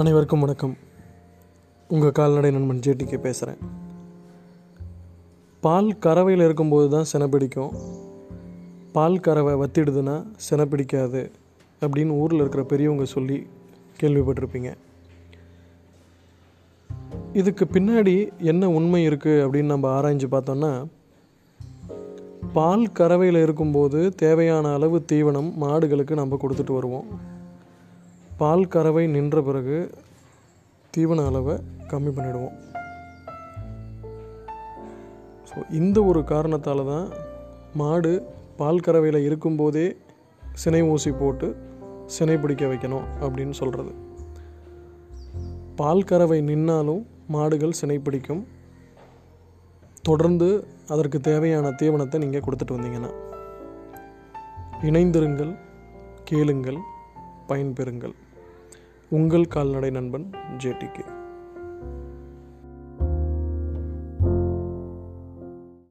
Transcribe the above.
அனைவருக்கும் வணக்கம். உங்கள் கால்நடை நண்பன் ஜேடிகே பேசுகிறேன் பால் கறவையில் இருக்கும்போது தான் செனை பிடிக்கும். பால் கறவை வத்திடுதுன்னா செனை பிடிக்காது அப்படின்னு ஊரில் இருக்கிற பெரியவங்க சொல்லி கேள்விப்பட்டிருப்பீங்க. இதுக்கு பின்னாடி என்ன உண்மை இருக்குது அப்படின்னு நம்ம ஆராய்ஞ்சு பார்த்தோன்னா பால் கறவையில் இருக்கும்போது தேவையான அளவு தீவனம் மாடுகளுக்கு நம்ம கொடுத்துட்டு வருவோம். பால் கறவை நின்ற பிறகு தீவன அளவை கம்மி பண்ணிடுவோம். ஸோ இந்த ஒரு காரணத்தால் தான் மாடு பால் கறவையில் இருக்கும்போதே சினை ஊசி போட்டு சினை பிடிக்க வைக்கணும் அப்படின்னு சொல்கிறது பால் கறவை நின்னாலும் மாடுகள் சினை பிடிக்கும். தொடர்ந்து அதற்கு தேவையான தீவனத்தை நீங்கள் கொடுத்துட்டு வந்தீங்கன்னா இணைந்திருங்கள் கேளுங்கள் பயன்பெறுங்கள். உங்கள் கால்நடை நண்பன் ஜேடிகே.